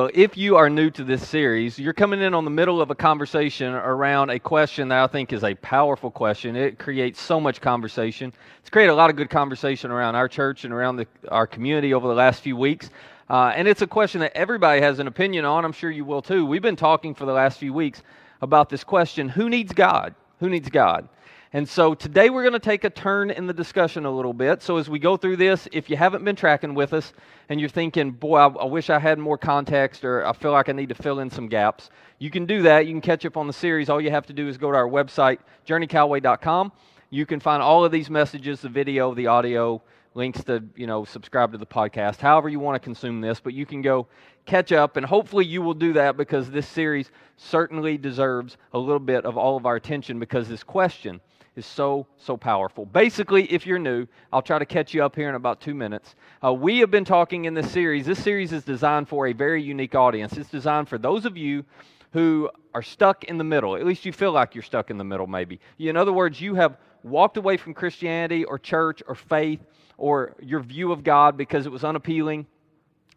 Well, if you are new to this series, you're coming in on the middle of a conversation around a question that I think is a powerful question. It creates so much conversation. It's created a lot of good conversation around our church and around the, our community over the last few weeks. Uh, and it's a question that everybody has an opinion on. I'm sure you will too. We've been talking for the last few weeks about this question who needs God? Who needs God? And so today we're going to take a turn in the discussion a little bit. So as we go through this, if you haven't been tracking with us and you're thinking, boy, I, I, wish I had more context or I feel like I need to fill in some gaps, you can do that. You can catch up on the series. All you have to do is go to our website, journeycalway.com. You can find all of these messages, the video, the audio, links to, you know, subscribe to the podcast, however you want to consume this, but you can go catch up and hopefully you will do that because this series certainly deserves a little bit of all of our attention because this question is so, so powerful. Basically, if you're new, I'll try to catch you up here in about two minutes. Uh, we have been talking in this series. This series is designed for a very unique audience. It's designed for those of you who are stuck in the middle. At least you feel like you're stuck in the middle, maybe. In other words, you have walked away from Christianity or church or faith or your view of God because it was unappealing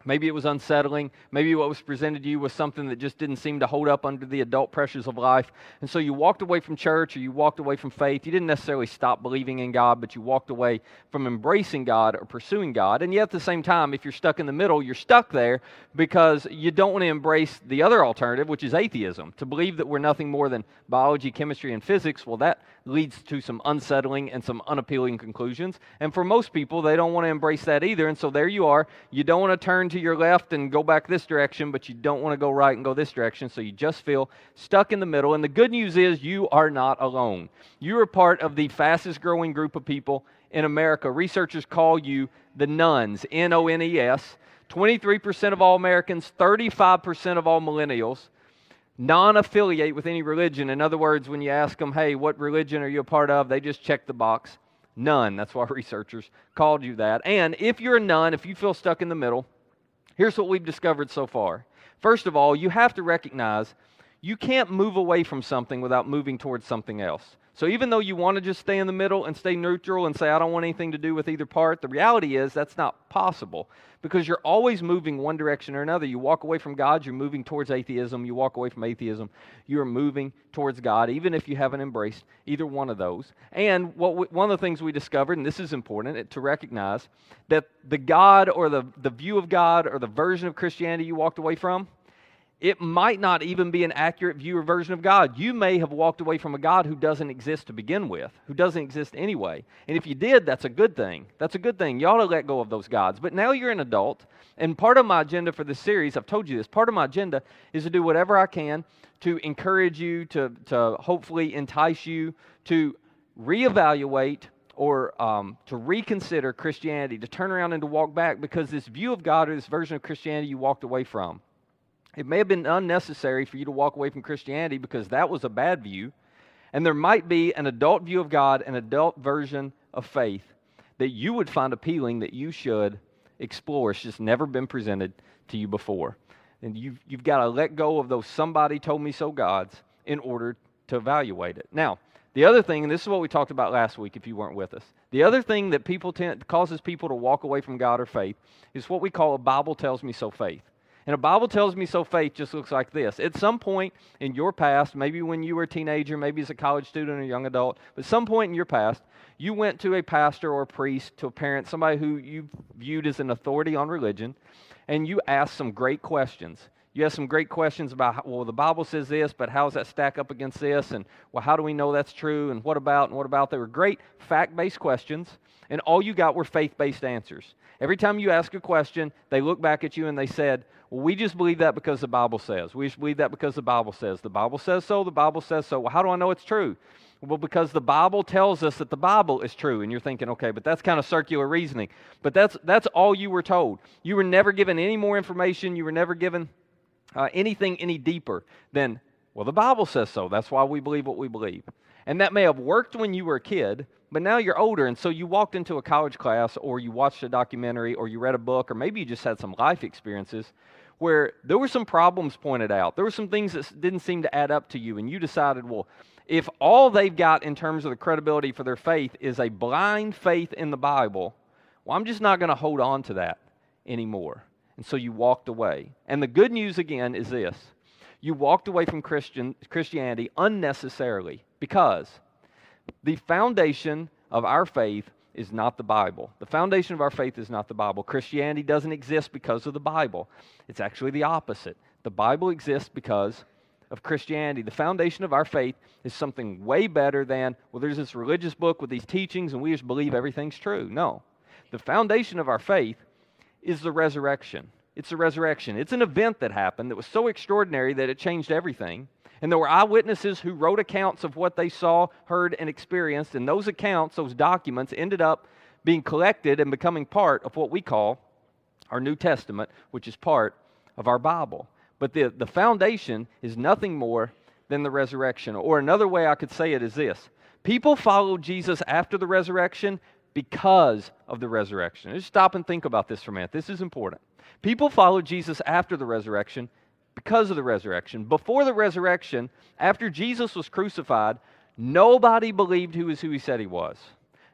Maybe it was unsettling. Maybe what was presented to you was something that just didn't seem to hold up under the adult pressures of life. And so you walked away from church or you walked away from faith. You didn't necessarily stop believing in God, but you walked away from embracing God or pursuing God. And yet at the same time, if you're stuck in the middle, you're stuck there because you don't want to embrace the other alternative, which is atheism. To believe that we're nothing more than biology, chemistry, and physics, well, that leads to some unsettling and some unappealing conclusions. And for most people, they don't want to embrace that either. And so there you are. You don't want to turn to your left and go back this direction, but you don't want to go right and go this direction. So you just feel stuck in the middle. And the good news is you are not alone. You are part of the fastest growing group of people in America. Researchers call you the nones, N O N E S. 23% of all Americans, 35% of all millennials non affiliate with any religion. In other words, when you ask them, hey, what religion are you a part of? They just check the box. None. That's why researchers called you that. And if you're a none, if you feel stuck in the middle, here's what we've discovered so far. First of all, you have to recognize you can't move away from something without moving towards something else. So even though you want to just stay in the middle and stay neutral and say, I don't want anything to do with either part, the reality is that's not possible because you're always moving one direction or another. You walk away from God, you're moving towards atheism. You walk away from atheism, you're moving towards God, even if you haven't embraced either one of those. And what we, one of the things we discovered, and this is important to recognize, that the God or the, the view of God or the version of Christianity you walked away from, it might not even be an accurate view or version of God. You may have walked away from a God who doesn't exist to begin with, who doesn't exist anyway. And if you did, that's a good thing. That's a good thing. You ought to let go of those gods. But now you're an adult, and part of my agenda for this series, I've told you this, part of my agenda is to do whatever I can to encourage you, to, to hopefully entice you to reevaluate or um, to reconsider Christianity, to turn around and to walk back because this view of God or this version of Christianity you walked away from it may have been unnecessary for you to walk away from Christianity because that was a bad view. And there might be an adult view of God, an adult version of faith that you would find appealing that you should explore. It's just never been presented to you before. And you've, you've got to let go of those somebody told me so gods in order to evaluate it. Now, the other thing, and this is what we talked about last week if you weren't with us, the other thing that people tend, causes people to walk away from God or faith is what we call a Bible tells me so faith. And a Bible tells me so faith just looks like this. At some point in your past, maybe when you were a teenager, maybe as a college student or young adult, but some point in your past, you went to a pastor or a priest, to a parent, somebody who you viewed as an authority on religion, and you asked some great questions. You asked some great questions about, well, the Bible says this, but how does that stack up against this? And, well, how do we know that's true? And what about? And what about? They were great fact based questions, and all you got were faith based answers. Every time you ask a question, they look back at you and they said, well, we just believe that because the Bible says. We just believe that because the Bible says. The Bible says so, the Bible says so. Well, how do I know it's true? Well, because the Bible tells us that the Bible is true. And you're thinking, okay, but that's kind of circular reasoning. But that's, that's all you were told. You were never given any more information. You were never given uh, anything any deeper than, well, the Bible says so. That's why we believe what we believe. And that may have worked when you were a kid, but now you're older, and so you walked into a college class, or you watched a documentary, or you read a book, or maybe you just had some life experiences where there were some problems pointed out. There were some things that didn't seem to add up to you, and you decided, well, if all they've got in terms of the credibility for their faith is a blind faith in the Bible, well, I'm just not going to hold on to that anymore. And so you walked away. And the good news again is this you walked away from Christian, Christianity unnecessarily because the foundation of our faith is not the Bible. The foundation of our faith is not the Bible. Christianity doesn't exist because of the Bible, it's actually the opposite. The Bible exists because of Christianity. The foundation of our faith is something way better than, well, there's this religious book with these teachings and we just believe everything's true. No. The foundation of our faith is the resurrection. It's the resurrection. It's an event that happened that was so extraordinary that it changed everything. And there were eyewitnesses who wrote accounts of what they saw, heard, and experienced. And those accounts, those documents, ended up being collected and becoming part of what we call our New Testament, which is part of our Bible. But the, the foundation is nothing more than the resurrection. Or another way I could say it is this people followed Jesus after the resurrection because of the resurrection. Just stop and think about this for a minute. This is important. People followed Jesus after the resurrection because of the resurrection. Before the resurrection, after Jesus was crucified, nobody believed he was who he said he was.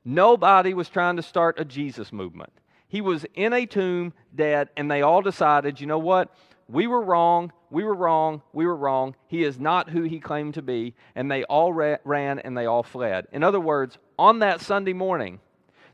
Nobody was trying to start a Jesus movement. He was in a tomb, dead, and they all decided, you know what? We were wrong, we were wrong, we were wrong. He is not who he claimed to be. And they all ra- ran and they all fled. In other words, on that Sunday morning,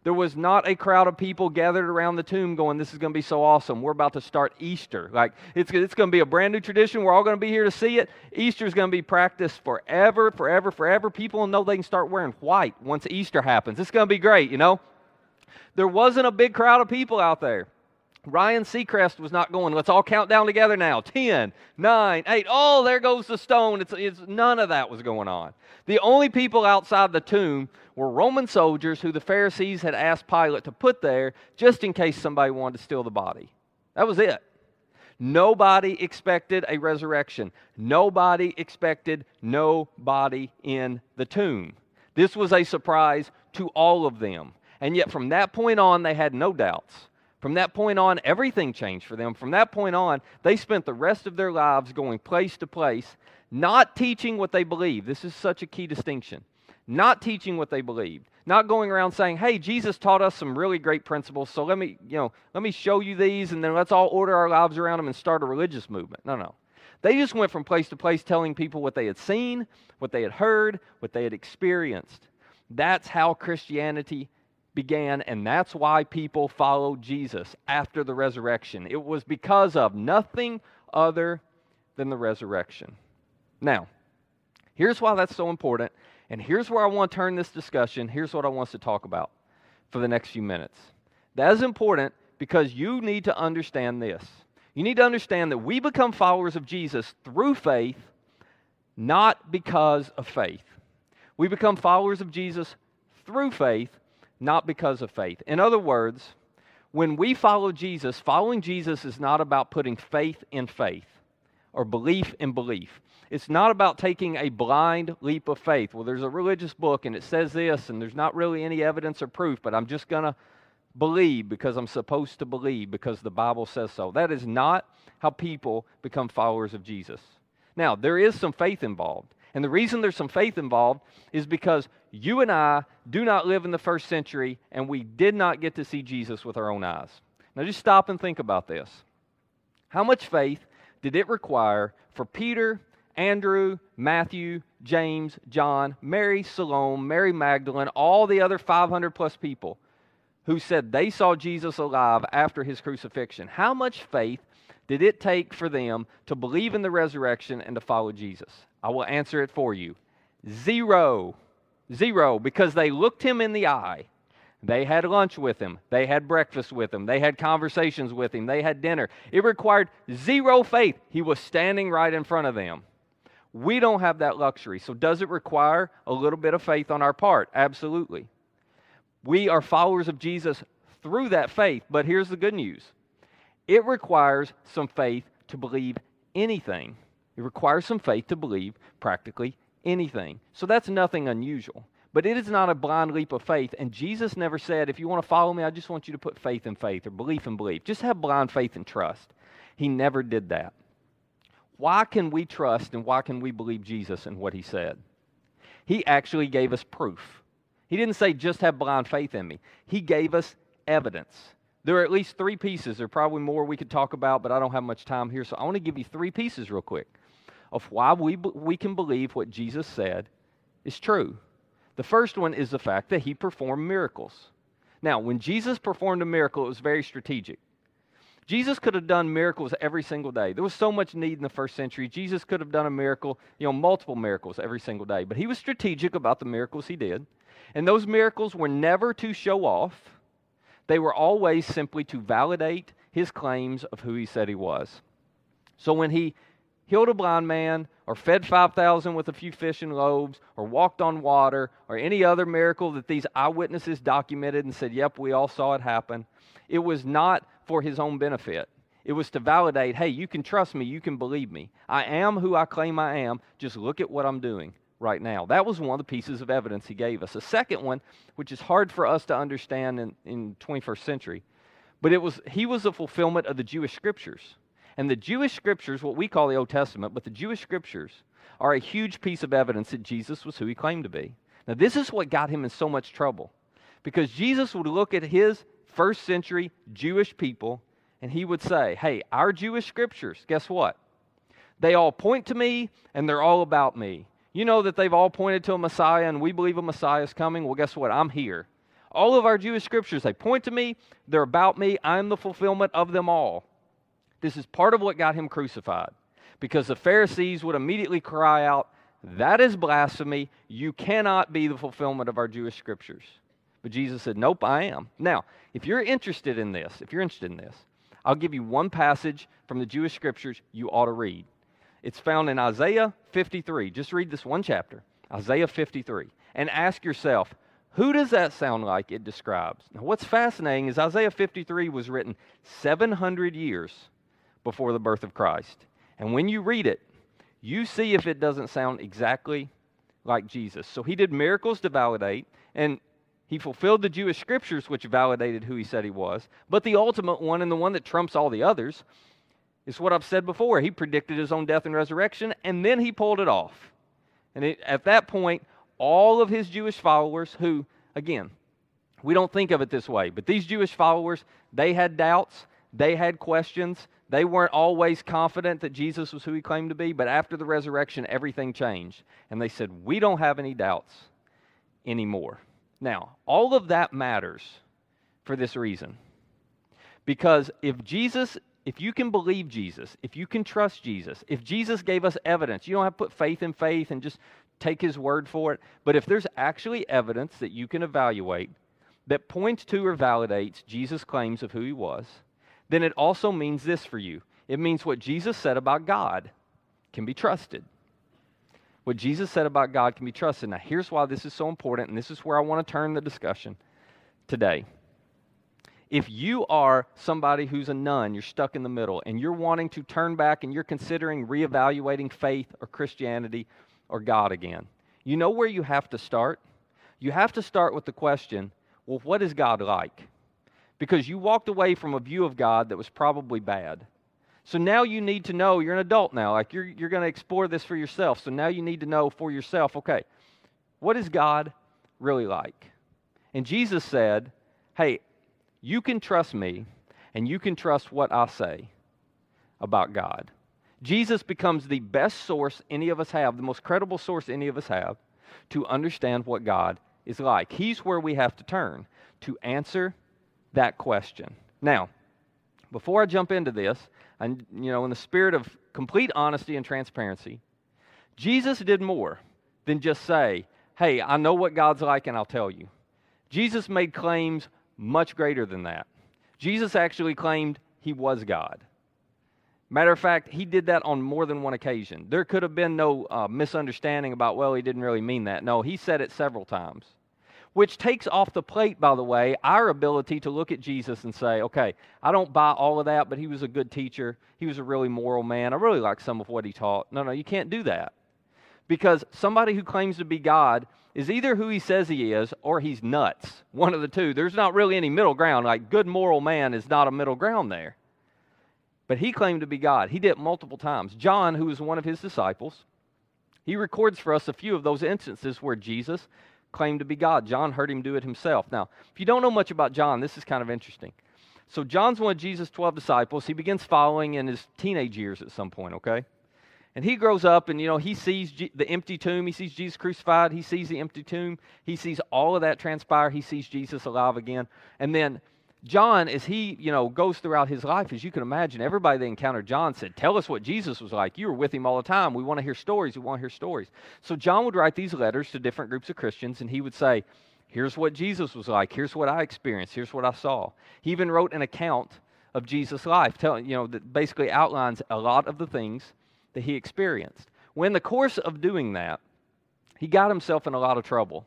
there was not a crowd of people gathered around the tomb going, This is going to be so awesome. We're about to start Easter. Like, it's, it's going to be a brand new tradition. We're all going to be here to see it. Easter is going to be practiced forever, forever, forever. People will know they can start wearing white once Easter happens. It's going to be great, you know? There wasn't a big crowd of people out there. Ryan Seacrest was not going, let's all count down together now 10, 9, 8. Oh, there goes the stone. It's, it's, none of that was going on. The only people outside the tomb were Roman soldiers who the Pharisees had asked Pilate to put there just in case somebody wanted to steal the body. That was it. Nobody expected a resurrection. Nobody expected nobody in the tomb. This was a surprise to all of them. And yet, from that point on, they had no doubts. From that point on, everything changed for them. From that point on, they spent the rest of their lives going place to place, not teaching what they believed. This is such a key distinction. Not teaching what they believed. Not going around saying, "Hey, Jesus taught us some really great principles, so let me, you know, let me show you these and then let's all order our lives around them and start a religious movement." No, no. They just went from place to place telling people what they had seen, what they had heard, what they had experienced. That's how Christianity began, and that's why people followed Jesus after the resurrection. It was because of nothing other than the resurrection. Now, here's why that's so important, and here's where I want to turn this discussion. Here's what I want us to talk about for the next few minutes. That is important because you need to understand this. You need to understand that we become followers of Jesus through faith, not because of faith. We become followers of Jesus through faith, not because of faith. In other words, when we follow Jesus, following Jesus is not about putting faith in faith or belief in belief. It's not about taking a blind leap of faith. Well, there's a religious book and it says this, and there's not really any evidence or proof, but I'm just going to believe because I'm supposed to believe because the Bible says so. That is not how people become followers of Jesus. Now, there is some faith involved. And the reason there's some faith involved is because you and I do not live in the first century and we did not get to see Jesus with our own eyes. Now just stop and think about this. How much faith did it require for Peter, Andrew, Matthew, James, John, Mary, Salome, Mary Magdalene, all the other 500 plus people who said they saw Jesus alive after his crucifixion? How much faith did it take for them to believe in the resurrection and to follow Jesus? I will answer it for you. Zero. Zero. Because they looked him in the eye. They had lunch with him. They had breakfast with him. They had conversations with him. They had dinner. It required zero faith. He was standing right in front of them. We don't have that luxury. So, does it require a little bit of faith on our part? Absolutely. We are followers of Jesus through that faith. But here's the good news it requires some faith to believe anything. It requires some faith to believe practically anything. So that's nothing unusual. But it is not a blind leap of faith. And Jesus never said, if you want to follow me, I just want you to put faith in faith or belief in belief. Just have blind faith and trust. He never did that. Why can we trust and why can we believe Jesus and what he said? He actually gave us proof. He didn't say, just have blind faith in me. He gave us evidence. There are at least three pieces. There are probably more we could talk about, but I don't have much time here. So I want to give you three pieces real quick of why we, we can believe what Jesus said is true. The first one is the fact that he performed miracles. Now, when Jesus performed a miracle, it was very strategic. Jesus could have done miracles every single day. There was so much need in the first century. Jesus could have done a miracle, you know, multiple miracles every single day. But he was strategic about the miracles he did. And those miracles were never to show off, they were always simply to validate his claims of who he said he was. So when he healed a blind man, or fed 5,000 with a few fish and loaves, or walked on water, or any other miracle that these eyewitnesses documented and said, Yep, we all saw it happen, it was not for his own benefit. It was to validate, hey, you can trust me, you can believe me. I am who I claim I am. Just look at what I'm doing right now. That was one of the pieces of evidence he gave us. A second one, which is hard for us to understand in, in 21st century, but it was he was a fulfillment of the Jewish scriptures. And the Jewish scriptures, what we call the Old Testament, but the Jewish scriptures are a huge piece of evidence that Jesus was who he claimed to be. Now, this is what got him in so much trouble because Jesus would look at his first century Jewish people and he would say, Hey, our Jewish scriptures, guess what? They all point to me and they're all about me. You know that they've all pointed to a Messiah and we believe a Messiah is coming. Well, guess what? I'm here. All of our Jewish scriptures, they point to me, they're about me, I'm the fulfillment of them all. This is part of what got him crucified because the Pharisees would immediately cry out, That is blasphemy. You cannot be the fulfillment of our Jewish scriptures. But Jesus said, Nope, I am. Now, if you're interested in this, if you're interested in this, I'll give you one passage from the Jewish scriptures you ought to read. It's found in Isaiah 53. Just read this one chapter, Isaiah 53, and ask yourself, who does that sound like it describes? Now, what's fascinating is Isaiah 53 was written 700 years before the birth of Christ. And when you read it, you see if it doesn't sound exactly like Jesus. So he did miracles to validate, and he fulfilled the Jewish scriptures, which validated who he said he was. But the ultimate one, and the one that trumps all the others, is what I've said before. He predicted his own death and resurrection, and then he pulled it off. And it, at that point, all of his Jewish followers, who, again, we don't think of it this way, but these Jewish followers, they had doubts, they had questions, they weren't always confident that Jesus was who he claimed to be, but after the resurrection, everything changed. And they said, We don't have any doubts anymore. Now, all of that matters for this reason. Because if Jesus, if you can believe Jesus, if you can trust Jesus, if Jesus gave us evidence, you don't have to put faith in faith and just take his word for it. But if there's actually evidence that you can evaluate that points to or validates Jesus' claims of who he was, then it also means this for you. It means what Jesus said about God can be trusted. What Jesus said about God can be trusted. Now, here's why this is so important, and this is where I want to turn the discussion today. If you are somebody who's a none, you're stuck in the middle, and you're wanting to turn back and you're considering reevaluating faith or Christianity or God again, you know where you have to start? You have to start with the question well, what is God like? because you walked away from a view of God that was probably bad. So now you need to know, you're an adult now, like you're, you're going to explore this for yourself. So now you need to know for yourself, okay, what is God really like? And Jesus said, hey, you can trust me and you can trust what I say about God. Jesus becomes the best source any of us have, the most credible source any of us have to understand what God is like. He's where we have to turn to answer that question. Now, before I jump into this, and you know, in the spirit of complete honesty and transparency, Jesus did more than just say, "Hey, I know what God's like and I'll tell you." Jesus made claims much greater than that. Jesus actually claimed he was God. Matter of fact, he did that on more than one occasion. There could have been no uh, misunderstanding about, well, he didn't really mean that. No, he said it several times which takes off the plate, by the way, our ability to look at Jesus and say, okay, I don't buy all of that, but he was a good teacher. He was a really moral man. I really like some of what he taught. No, no, you can't do that. Because somebody who claims to be God is either who he says he is or he's nuts. One of the two. There's not really any middle ground. Like, good moral man is not a middle ground there. But he claimed to be God. He did it multiple times. John, who was one of his disciples, he records for us a few of those instances where Jesus claimed to be God. John heard him do it himself. Now, if you don't know much about John, this is kind of interesting. So John's one of Jesus' 12 disciples. He begins following in his teenage years at some point, okay? And he grows up and, you know, he sees G- the empty tomb. He sees Jesus crucified. He sees the empty tomb. He sees all of that transpire. He sees Jesus alive again. And then John, as he, you know, goes throughout his life, as you can imagine, everybody that encountered John said, Tell us what Jesus was like. You were with him all the time. We want to hear stories. We want to hear stories. So John would write these letters to different groups of Christians, and he would say, Here's what Jesus was like. Here's what I experienced. Here's what I saw. He even wrote an account of Jesus' life, telling, you know, that basically outlines a lot of the things that he experienced. When the course of doing that, he got himself in a lot of trouble.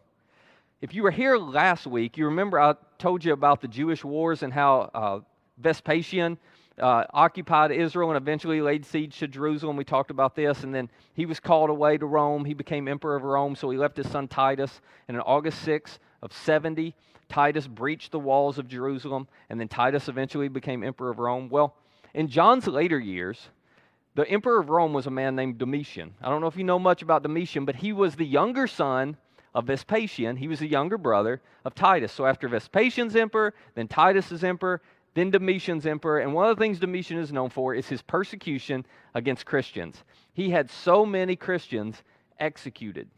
If you were here last week, you remember I told you about the Jewish wars and how uh, Vespasian uh, occupied Israel and eventually laid siege to Jerusalem. We talked about this. And then he was called away to Rome. He became emperor of Rome. So he left his son Titus. And on August 6 of 70, Titus breached the walls of Jerusalem. And then Titus eventually became emperor of Rome. Well, in John's later years, the emperor of Rome was a man named Domitian. I don't know if you know much about Domitian, but he was the younger son of Vespasian. He was the younger brother of Titus. So after Vespasian's emperor, then Titus is emperor, then Domitian's emperor. And one of the things Domitian is known for is his persecution against Christians. He had so many Christians executed.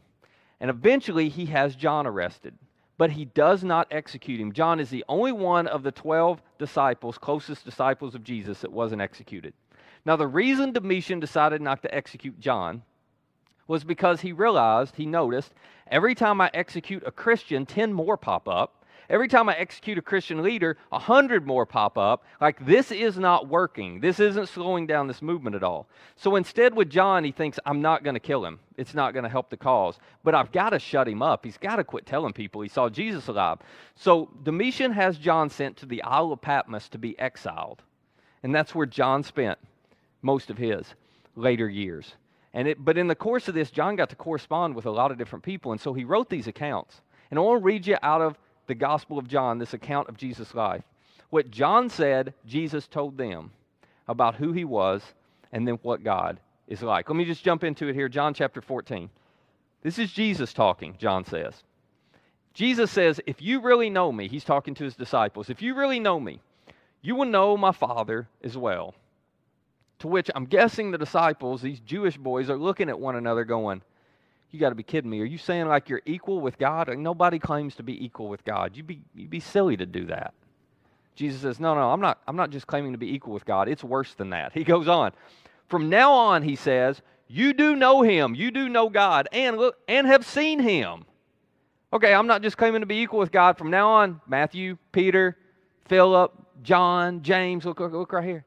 And eventually he has John arrested, but he does not execute him. John is the only one of the 12 disciples, closest disciples of Jesus, that wasn't executed. Now, the reason Domitian decided not to execute John was because he realized, he noticed, every time I execute a Christian, 10 more pop up. Every time I execute a Christian leader, 100 more pop up. Like, this is not working. This isn't slowing down this movement at all. So instead, with John, he thinks, I'm not going to kill him. It's not going to help the cause. But I've got to shut him up. He's got to quit telling people he saw Jesus alive. So Domitian has John sent to the Isle of Patmos to be exiled. And that's where John spent most of his later years. And it, but in the course of this, John got to correspond with a lot of different people, and so he wrote these accounts. And I want to read you out of the Gospel of John, this account of Jesus' life. What John said, Jesus told them about who he was and then what God is like. Let me just jump into it here. John chapter 14. This is Jesus talking, John says. Jesus says, If you really know me, he's talking to his disciples, if you really know me, you will know my Father as well. To which I'm guessing the disciples, these Jewish boys, are looking at one another going, You got to be kidding me. Are you saying like you're equal with God? Like, nobody claims to be equal with God. You'd be, you'd be silly to do that. Jesus says, No, no, I'm not, I'm not just claiming to be equal with God. It's worse than that. He goes on. From now on, he says, You do know him. You do know God and, look, and have seen him. Okay, I'm not just claiming to be equal with God. From now on, Matthew, Peter, Philip, John, James, look, look, look right here.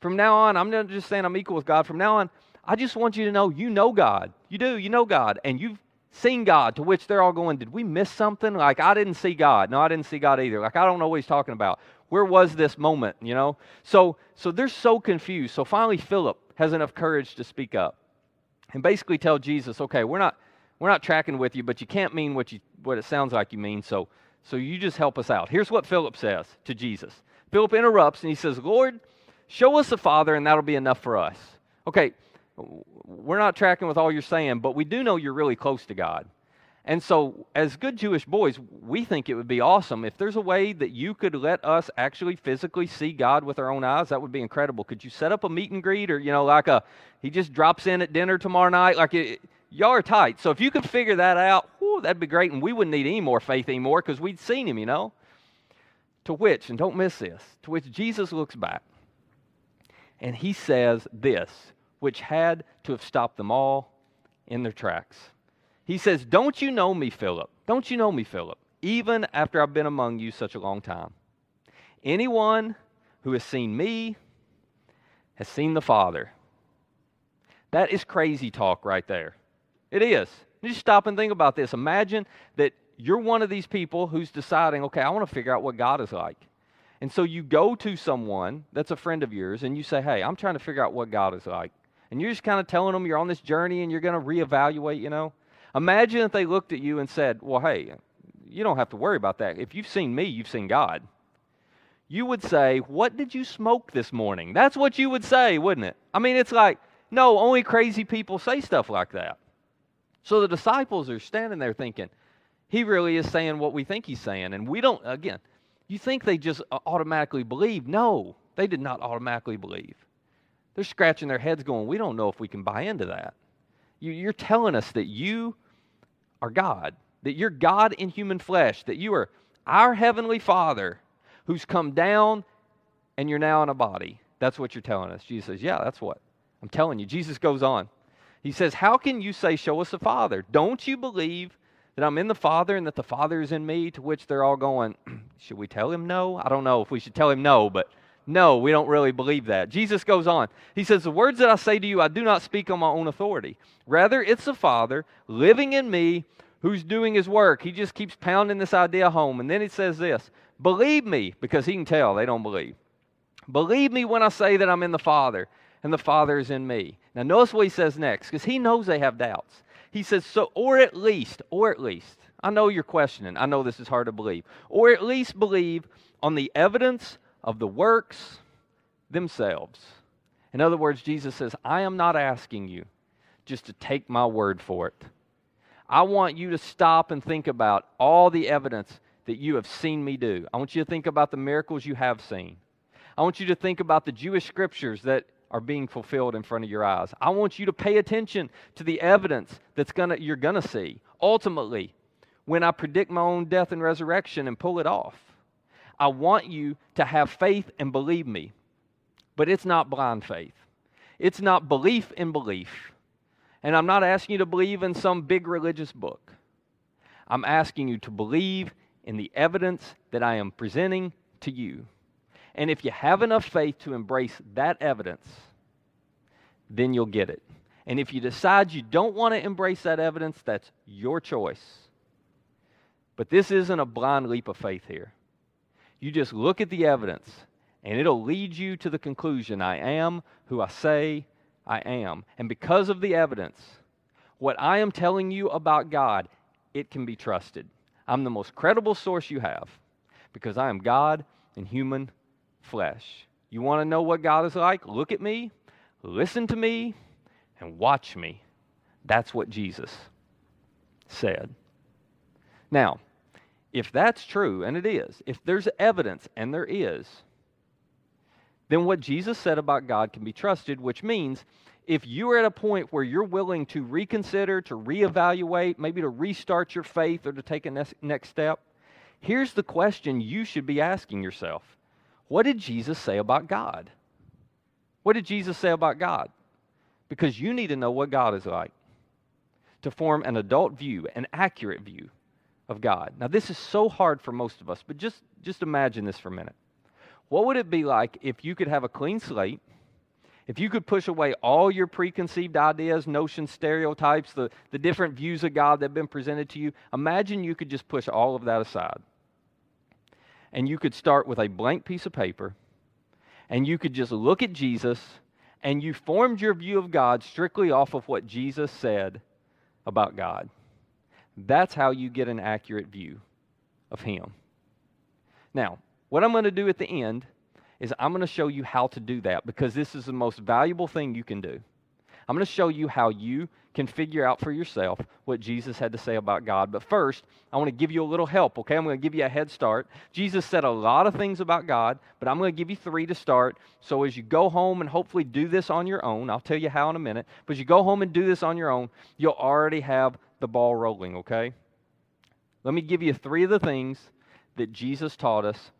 From now on, I'm not just saying I'm equal with God. From now on, I just want you to know you know God. You do, you know God. And you've seen God, to which they're all going, Did we miss something? Like, I didn't see God. No, I didn't see God either. Like, I don't know what he's talking about. Where was this moment, you know? So, so they're so confused. So finally, Philip has enough courage to speak up and basically tell Jesus, Okay, we're not. We're not tracking with you, but you can't mean what, you, what it sounds like you mean, so, so you just help us out. Here's what Philip says to Jesus. Philip interrupts and he says, Lord, Show us the Father, and that'll be enough for us. Okay, we're not tracking with all you're saying, but we do know you're really close to God. And so, as good Jewish boys, we think it would be awesome if there's a way that you could let us actually physically see God with our own eyes. That would be incredible. Could you set up a meet and greet, or you know, like a he just drops in at dinner tomorrow night? Like it, y'all are tight. So if you could figure that out, that'd be great, and we wouldn't need any more faith anymore because we'd seen him. You know. To which, and don't miss this, to which Jesus looks back and he says this, which had to have stopped them all in their tracks. He says, Don't you know me, Philip? Don't you know me, Philip? Even after I've been among you such a long time. Anyone who has seen me has seen the Father. That is crazy talk right there. It is. Just stop and think about this. Imagine that you're one of these people who's deciding, okay, I want to figure out what God is like. And so you go to someone that's a friend of yours and you say, Hey, I'm trying to figure out what God is like. And you're just kind of telling them you're on this journey and you're going to reevaluate, you know. Imagine if they looked at you and said, Well, hey, you don't have to worry about that. If you've seen me, you've seen God. You would say, What did you smoke this morning? That's what you would say, wouldn't it? I mean, it's like, no, only crazy people say stuff like that. So the disciples are standing there thinking, He really is saying what we think he's saying. And we don't, again, You think they just uh, automatically believe. No, they did not automatically believe. They're scratching their heads going, We don't know if we can buy into that. You're telling us that you are God, that you're God in human flesh, that you are our Heavenly Father who's come down and you're now in a body. That's what you're telling us. Jesus says, Yeah, that's what I'm telling you. Jesus goes on. He says, How can you say, Show us the Father? Don't you believe that I'm in the Father and that the Father is in me? To which they're all going, Should we tell him no? I don't know if we should tell him no, but no, we don't really believe that. Jesus goes on. He says, The words that I say to you, I do not speak on my own authority. Rather, it's the Father living in me who's doing his work. He just keeps pounding this idea home. And then he says this Believe me, because he can tell they don't believe. Believe me when I say that I'm in the Father and the Father is in me. Now, notice what he says next, because he knows they have doubts. He says, So, or at least, or at least, I know you're questioning. I know this is hard to believe. Or at least believe on the evidence of the works themselves. In other words, Jesus says, I am not asking you just to take my word for it. I want you to stop and think about all the evidence that you have seen me do. I want you to think about the miracles you have seen. I want you to think about the Jewish scriptures that are being fulfilled in front of your eyes. I want you to pay attention to the evidence that's gonna you're gonna see. Ultimately, when I predict my own death and resurrection and pull it off. I want you to have faith and believe me. But it's not blind faith. It's not belief in belief. And I'm not asking you to believe in some big religious book. I'm asking you to believe in the evidence that I am presenting to you. And if you have enough faith to embrace that evidence, then you'll get it. And if you decide you don't want to embrace that evidence, that's your choice. But this isn't a blind leap of faith here. You just look at the evidence, and it'll lead you to the conclusion I am who I say I am. And because of the evidence, what I am telling you about God, it can be trusted. I'm the most credible source you have because I am God in human flesh. You want to know what God is like? Look at me, listen to me, and watch me. That's what Jesus said. Now, if that's true, and it is, if there's evidence, and there is, then what Jesus said about God can be trusted, which means if you are at a point where you're willing to reconsider, to reevaluate, maybe to restart your faith or to take a next step, here's the question you should be asking yourself What did Jesus say about God? What did Jesus say about God? Because you need to know what God is like to form an adult view, an accurate view of God. Now, this is so hard for most of us, but just, just imagine this for a minute. What would it be like if you could have a clean slate? If you could push away all your preconceived ideas, notions, stereotypes, the, the different views of God that have been presented to you, imagine you could just push all of that aside. And you could start with a blank piece of paper, and you could just look at Jesus, and you formed your view of God strictly off of what Jesus said about God. That's how you get an accurate view of Him. Now, what I'm going to do at the end is I'm going to show you how to do that because this is the most valuable thing you can do. I'm going to show you how you can figure out for yourself what Jesus had to say about God. But first, I want to give you a little help, okay? I'm going to give you a head start. Jesus said a lot of things about God, but I'm going to give you three to start. So as you go home and hopefully do this on your own, I'll tell you how in a minute, but you go home and do this on your own, you'll already have the ball rolling, okay? Let me give you three of the things that Jesus taught us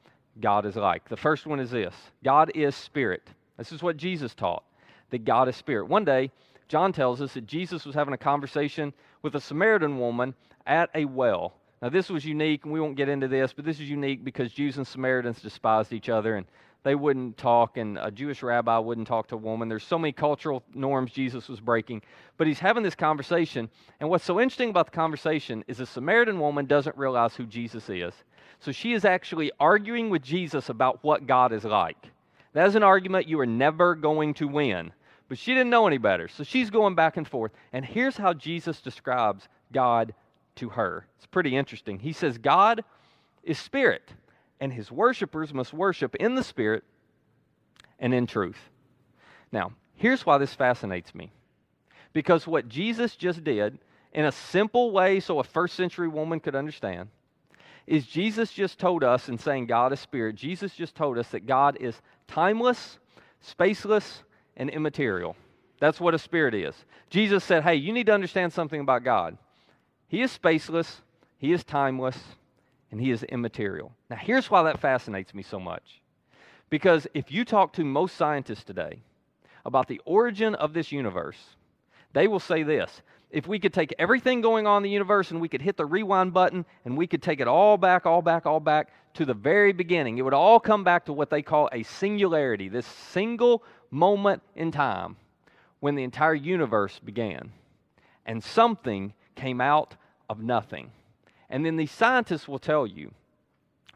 God is like. The first one is this God is spirit. This is what Jesus taught, that God is spirit. One day, John tells us that Jesus was having a conversation with a Samaritan woman at a well. Now, this was unique, and we won't get into this, but this is unique because Jews and Samaritans despised each other, and they wouldn't talk, and a Jewish rabbi wouldn't talk to a woman. There's so many cultural norms Jesus was breaking. But he's having this conversation, and what's so interesting about the conversation is the Samaritan woman doesn't realize who Jesus is. So she is actually arguing with Jesus about what God is like. That is an argument you are never going to win. But she didn't know any better. So she's going back and forth. And here's how Jesus describes God to her. It's pretty interesting. He says, God is spirit and his worshipers must worship in the Spirit and in truth. Now, here's why this fascinates me. Because what Jesus just did, in a simple way so a first century woman could understand, is Jesus just told us in saying God is spirit, Jesus just told us that God is timeless, spaceless, and immaterial. That's what a spirit is. Jesus said, Hey, you need to understand something about God. He is spaceless, He is timeless, and He is immaterial. Now, here's why that fascinates me so much. Because if you talk to most scientists today about the origin of this universe, they will say this if we could take everything going on in the universe and we could hit the rewind button and we could take it all back, all back, all back to the very beginning, it would all come back to what they call a singularity, this single moment in time when the entire universe began. And something came out of nothing. And then these scientists will tell you,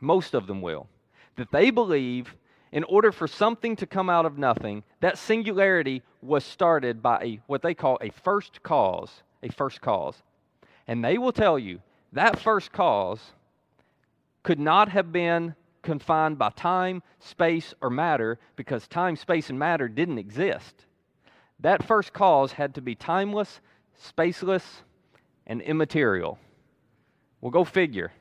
most of them will, that they believe in order for something to come out of nothing, that singularity was started by a, what they call a first cause, a first cause. And they will tell you that first cause could not have been confined by time, space, or matter because time, space, and matter didn't exist. That first cause had to be timeless, spaceless, and immaterial. Well, go figure.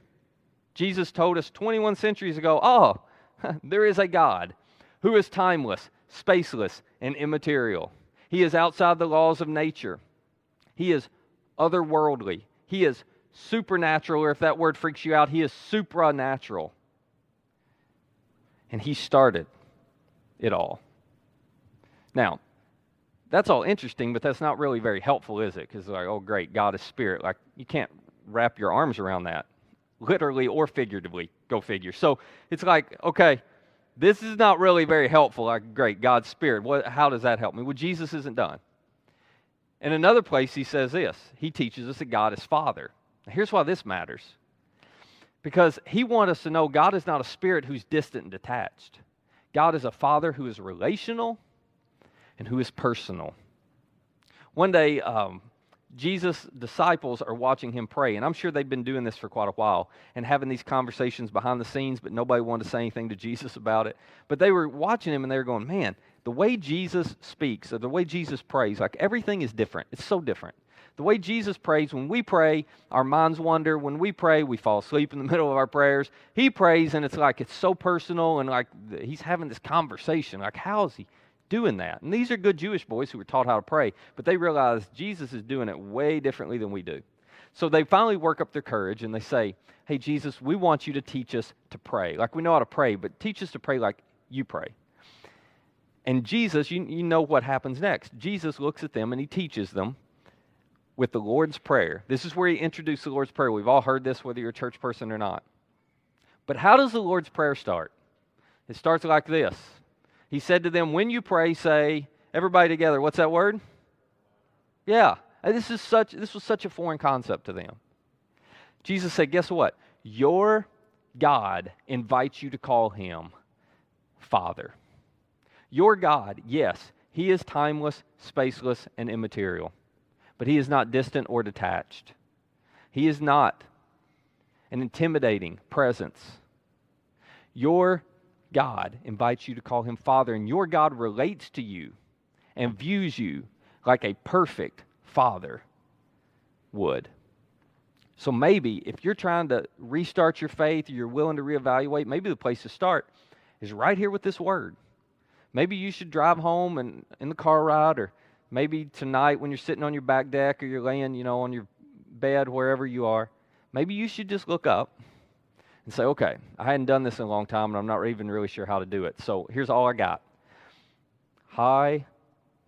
Jesus told us 21 centuries ago, oh, there is a God who is timeless, spaceless, and immaterial. He is outside the laws of nature. He is otherworldly. He is supernatural, or if that word freaks you out, he is supranatural. And he started it all. Now, that's all interesting, but that's not really very helpful, is it? Because, like, oh, great, God is spirit. Like, you can't wrap your arms around that literally or figuratively. Go figure. So it's like, okay, this is not really very helpful. Like, great, God's Spirit. What, how does that help me? Well, Jesus isn't done. In another place, he says this He teaches us that God is Father. Now, here's why this matters. Because he wants us to know God is not a spirit who's distant and detached. God is a Father who is relational and who is personal. One day, um, Jesus' disciples are watching him pray, and I'm sure they've been doing this for quite a while and having these conversations behind the scenes, but nobody wanted to say anything to Jesus about it. But they were watching him and they were going, Man, the way Jesus speaks or the way Jesus prays, like everything is different. It's so different. The way Jesus prays, when we pray, our minds wander. When we pray, we fall asleep in the middle of our prayers. He prays, and it's like it's so personal, and like he's having this conversation. Like, how is he? doing that. And these are good Jewish boys who were taught how to pray, but they realize Jesus is doing it way differently than we do. So they finally work up their courage and they say, Hey, Jesus, we want you to teach us to pray. Like we know how to pray, but teach us to pray like you pray. And Jesus, you, you know what happens next. Jesus looks at them and he teaches them with the Lord's Prayer. This is where he introduced the Lord's Prayer. We've all heard this, whether you're a church person or not. But how does the Lord's Prayer start? It starts like this he said to them, When you pray, say, everybody together, what's that word? Yeah. This is such this was such a foreign concept to them. Jesus said, Guess what? Your God invites you to call him Father. Your God, yes, he is timeless, spaceless, and immaterial, but he is not distant or detached. He is not an intimidating presence. Your God invites you to call him Father, and your God relates to you and views you like a perfect Father would. So maybe if you're trying to restart your faith or you're willing to reevaluate, maybe the place to start is right here with this word. Maybe you should drive home and in the car ride, or maybe tonight when you're sitting on your back deck or you're laying, you know, on your bed, wherever you are, maybe you should just look up and say, okay, I hadn't done this in a long time and I'm not even really sure how to do it. So here's all I got Hi,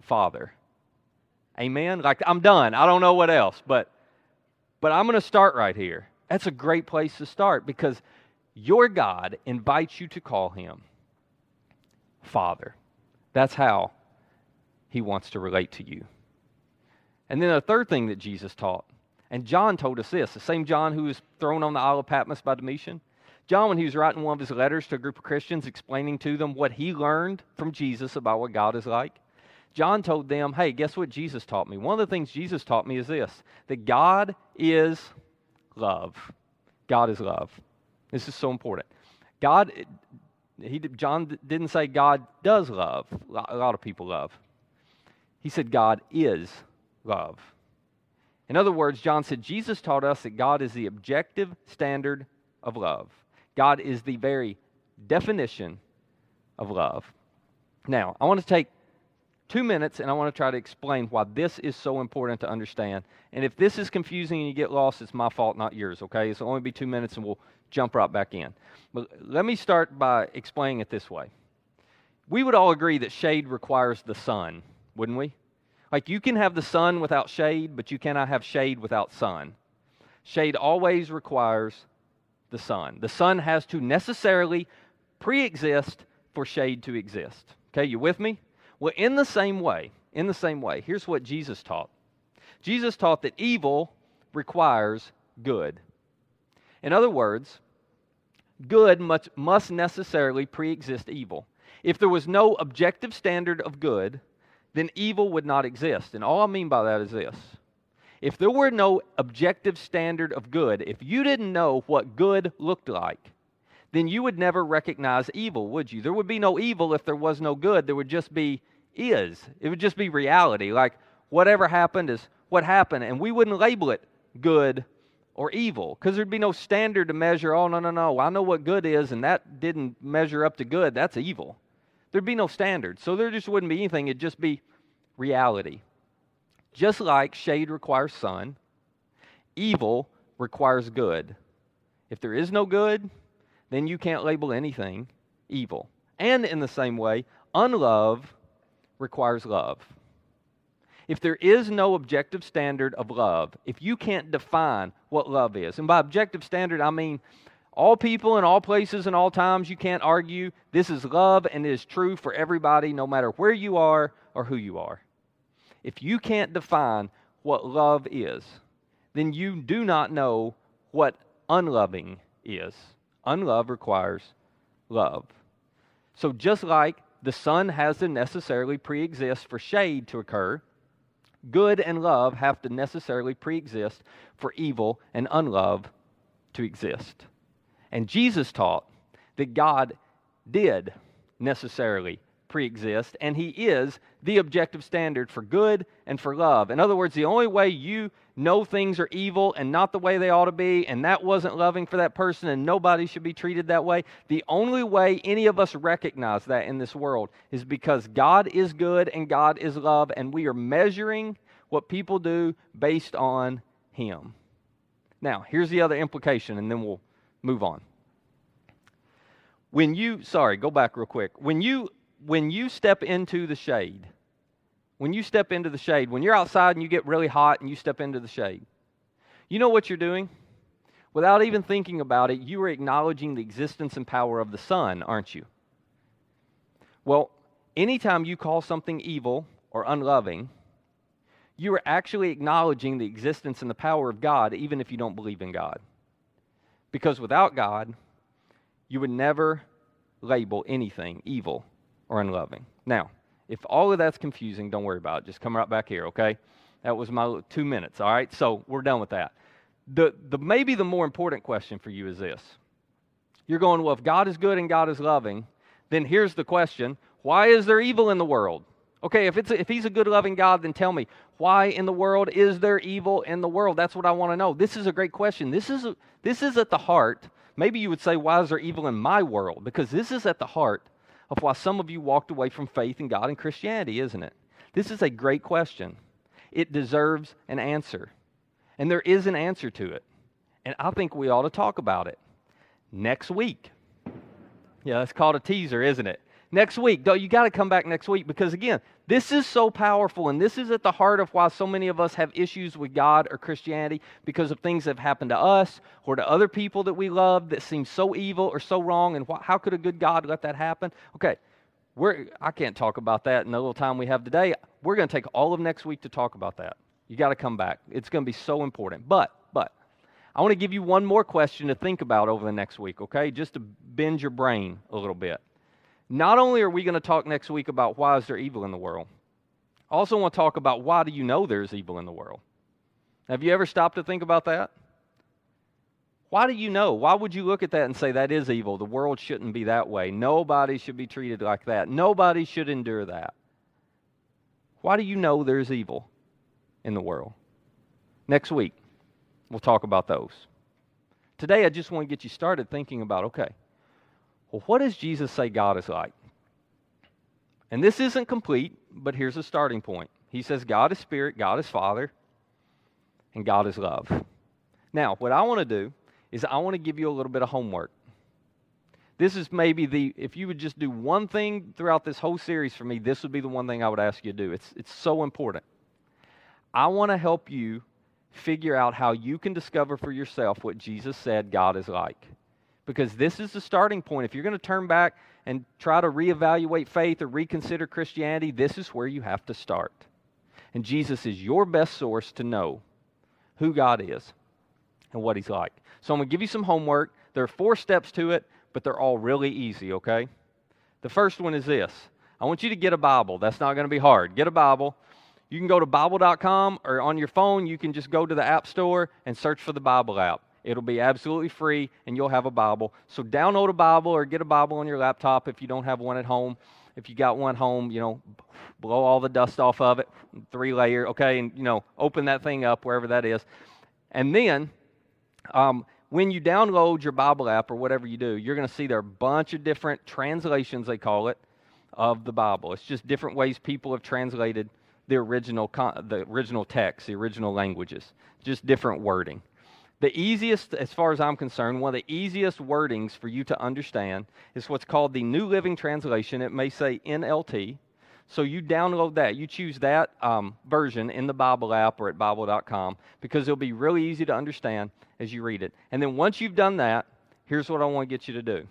Father. Amen. Like I'm done. I don't know what else, but but I'm going to start right here. That's a great place to start because your God invites you to call him Father. That's how he wants to relate to you. And then a third thing that Jesus taught and John told us this the same John who was thrown on the Isle of Patmos by Domitian. John, when he was writing one of his letters to a group of Christians explaining to them what he learned from Jesus about what God is like, John told them, Hey, guess what Jesus taught me? One of the things Jesus taught me is this that God is love. God is love. This is so important. God, he, John didn't say God does love. A lot of people love. He said God is love. In other words, John said Jesus taught us that God is the objective standard of love. God is the very definition of love. Now, I want to take two minutes and I want to try to explain why this is so important to understand. And if this is confusing and you get lost, it's my fault, not yours, okay? It's only be two minutes and we'll jump right back in. But let me start by explaining it this way. We would all agree that shade requires the sun, wouldn't we? Like you can have the sun without shade, but you cannot have shade without sun. Shade always requires the sun. The sun has to necessarily pre exist for shade to exist. Okay, you with me? Well, in the same way, in the same way, here's what Jesus taught Jesus taught that evil requires good. In other words, good must, must necessarily pre exist evil. If there was no objective standard of good, then evil would not exist. And all I mean by that is this if there were no objective standard of good, if you didn't know what good looked like, then you would never recognize evil, would you? There would be no evil if there was no good. There would just be is. It would just be reality. Like whatever happened is what happened, and we wouldn't label it good or evil because there'd be no standard to measure. Oh, no, no, no. I know what good is, and that didn't measure up to good. That's evil. There'd be no standard. So there just wouldn't be anything. It'd just be reality. Just like shade requires sun, evil requires good. If there is no good, then you can't label anything evil. And in the same way, unlove requires love. If there is no objective standard of love, if you can't define what love is, and by objective standard, I mean all people in all places and all times, you can't argue this is love and it is true for everybody, no matter where you are or who you are. If you can't define what love is, then you do not know what unloving is. Unlove requires love. So, just like the sun has to necessarily pre exist for shade to occur, good and love have to necessarily pre exist for evil and unlove to exist. And Jesus taught that God did necessarily pre exist, and He is the objective standard for good and for love. In other words, the only way you know things are evil and not the way they ought to be, and that wasn't loving for that person, and nobody should be treated that way, the only way any of us recognize that in this world is because God is good and God is love, and we are measuring what people do based on Him. Now, here's the other implication, and then we'll move on. When you, sorry, go back real quick. When you when you step into the shade, when you step into the shade, when you're outside and you get really hot and you step into the shade, you know what you're doing? Without even thinking about it, you are acknowledging the existence and power of the sun, aren't you? Well, anytime you call something evil or unloving, you are actually acknowledging the existence and the power of God, even if you don't believe in God. Because without God, you would never label anything evil or unloving. Now, if all of that's confusing, don't worry about it. Just come right back here, okay? That was my two minutes, all right? So we're done with that. The, the, maybe the more important question for you is this. You're going, well, if God is good and God is loving, then here's the question why is there evil in the world? Okay, if, it's a, if he's a good, loving God, then tell me, why in the world is there evil in the world? That's what I want to know. This is a great question. This is, this is at the heart. Maybe you would say, why is there evil in my world? Because this is at the heart of why some of you walked away from faith in God and Christianity, isn't it? This is a great question. It deserves an answer. And there is an answer to it. And I think we ought to talk about it next week. Yeah, that's called a teaser, isn't it? next week. though, You got to come back next week because, again, this is so powerful, and this is at the heart of why so many of us have issues with God or Christianity because of things that have happened to us or to other people that we love that seem so evil or so wrong. And wh- how could a good God let that happen? Okay, we're, I can't talk about that in the little time we have today. We're going to take all of next week to talk about that. You got to come back. It's going to be so important. But, but, I want to give you one more question to think about over the next week, okay? Just to bend your brain a little bit. Not only are we going to talk next week about why is there evil in the world, I also want to talk about why do you know there's evil in the world? Have you ever stopped to think about that? Why do you know? Why would you look at that and say that is evil? The world shouldn't be that way. Nobody should be treated like that. Nobody should endure that. Why do you know there's evil in the world? Next week, we'll talk about those. today I just want to get you started thinking about okay, well, what does Jesus say God is like? And this isn't complete, but here's a starting point. He says God is spirit, God is Father, and God is love. Now, what I want to do is I want to give you a little bit of homework. This is maybe the, if you would just do one thing throughout this whole series for me, this would be the one thing I would ask you to do. It's, it's so important. I want to help you figure out how you can discover for yourself what Jesus said God is like. Because this is the starting point. If you're going to turn back and try to reevaluate faith or reconsider Christianity, this is where you have to start. And Jesus is your best source to know who God is and what He's like. So I'm going to give you some homework. There are four steps to it, but they're all really easy, okay? The first one is this I want you to get a Bible. That's not going to be hard. Get a Bible. You can go to Bible.com or on your phone, you can just go to the App Store and search for the Bible app. It'll be absolutely free and you'll have a Bible. So download a Bible or get a Bible on your laptop if you don't have one at home. If you got one home, you know, blow all the dust off of it, three layer, okay, and you know, open that thing up wherever that is. And then um, when you download your Bible app or whatever you do, you're going to see there are a bunch of different translations, they call it, of the Bible. It's just different ways people have translated the original, the original text, the original languages, just different wording. The easiest, as far as I'm concerned, one of the easiest wordings for you to understand is what's called the New Living Translation. It may say NLT. So you download that. You choose that um, version in the Bible app or at Bible.com because it'll be really easy to understand as you read it. And then once you've done that, here's what I want to get you to do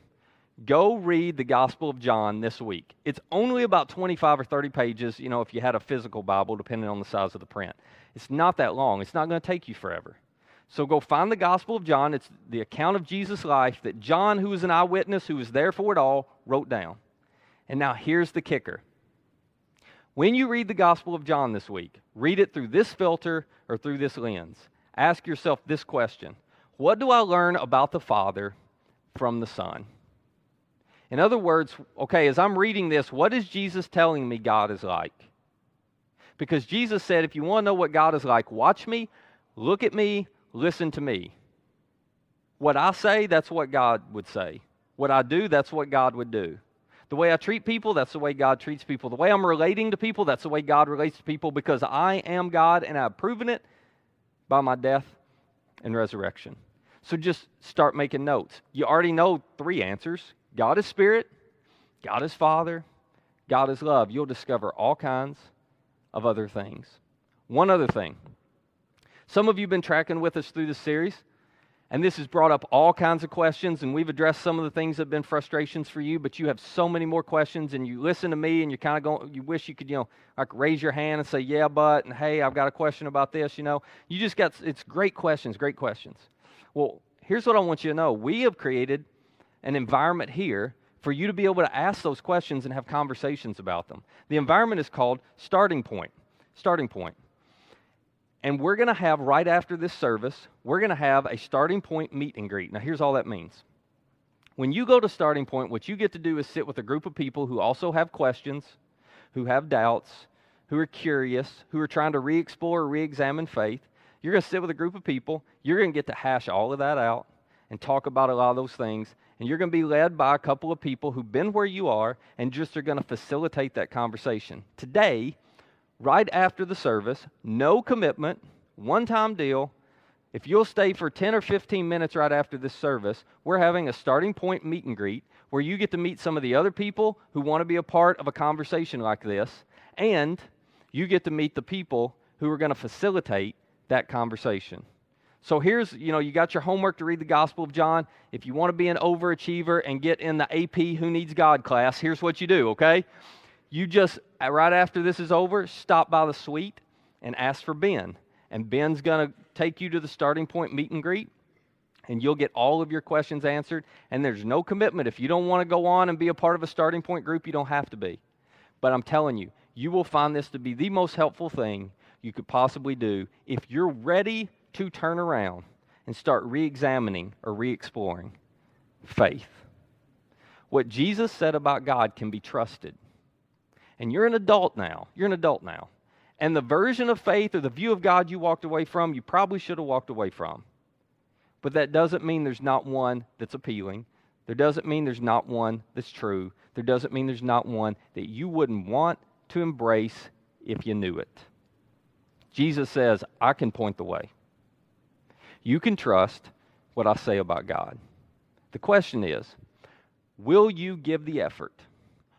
Go read the Gospel of John this week. It's only about 25 or 30 pages, you know, if you had a physical Bible, depending on the size of the print. It's not that long, it's not going to take you forever. So go find the Gospel of John. It's the account of Jesus' life that John, who was an eyewitness, who was there for it all, wrote down. And now here's the kicker. When you read the Gospel of John this week, read it through this filter or through this lens. Ask yourself this question What do I learn about the Father from the Son? In other words, okay, as I'm reading this, what is Jesus telling me God is like? Because Jesus said, if you want to know what God is like, watch me, look at me, listen to me. What I say, that's what God would say. What I do, that's what God would do. The way I treat people, that's the way God treats people. The way I'm relating to people, that's the way God relates to people because I am God and I've proven it by my death and resurrection. So just start making notes. You already know three answers God is spirit, God is Father, God is love. You'll discover all kinds of other things. One other thing. Some of you have been tracking with us through this series, and this has brought up all kinds of questions, and we've addressed some of the things that have been frustrations for you, but you have so many more questions, and you listen to me, and you're kind of going, you wish you could, you know, like raise your hand and say, yeah, but, and hey, I've got a question about this, you know. You just got, it's great questions, great questions. Well, here's what I want you to know we have created an environment here for you to be able to ask those questions and have conversations about them. The environment is called Starting Point. Starting Point. And we're going to have, right after this service, we're going to have a starting point meet and greet. Now, here's all that means. When you go to Starting Point, what you get to do is sit with a group of people who also have questions, who have doubts, who are curious, who are trying to re explore or re examine faith. You're going to sit with a group of people. You're going to get to hash all of that out and talk about a lot of those things. And you're going to be led by a couple of people who've been where you are and just are going to facilitate that conversation. Today, right after the service, no commitment, one time deal. If you'll stay for 10 or 15 minutes right after this service, we're having a starting point meet and greet where you get to meet some of the other people who want to be a part of a conversation like this, and you get to meet the people who are going to facilitate that conversation. So here's, you know, you got your homework to read the Gospel of John. If you want to be an overachiever and get in the AP Who Needs God class, here's what you do, okay? You just, right after this is over, stop by the suite and ask for Ben. And Ben's going to take you to the starting point meet and greet, and you'll get all of your questions answered. And there's no commitment. If you don't want to go on and be a part of a starting point group, you don't have to be. But I'm telling you, you will find this to be the most helpful thing you could possibly do if you're ready to turn around and start re examining or re exploring faith. What Jesus said about God can be trusted. And you're an adult now. You're an adult now. And the version of faith or the view of God you walked away from, you probably should have walked away from. But that doesn't mean there's not one that's appealing. There doesn't mean there's not one that's true. There doesn't mean there's not one that you wouldn't want to embrace if you knew it. Jesus says, I can point the way. You can trust what I say about God. The question is, will you give the effort?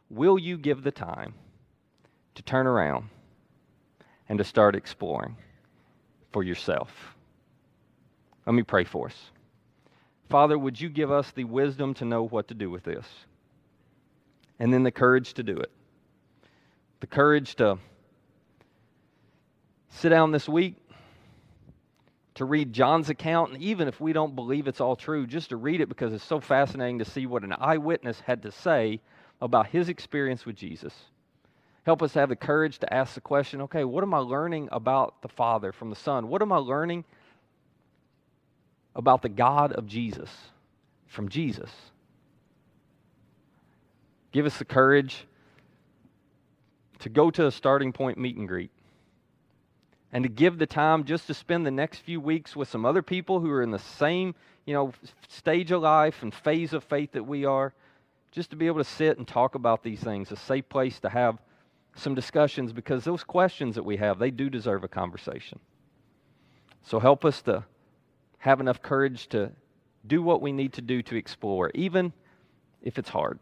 Will you give the time to turn around and to start exploring for yourself? Let me pray for us. Father, would you give us the wisdom to know what to do with this? And then the courage to do it. The courage to sit down this week, to read John's account, and even if we don't believe it's all true, just to read it because it's so fascinating to see what an eyewitness had to say about his experience with Jesus. Help us have the courage to ask the question okay, what am I learning about the Father from the Son? What am I learning about the God of Jesus from Jesus? Give us the courage to go to a starting point meet and greet and to give the time just to spend the next few weeks with some other people who are in the same, you know, stage of life and phase of faith that we are, just to be able to sit and talk about these things, a safe place to have some discussions because those questions that we have, they do deserve a conversation. So help us to have enough courage to do what we need to do to explore, even if it's hard.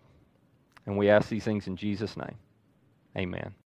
And we ask these things in Jesus' name. Amen.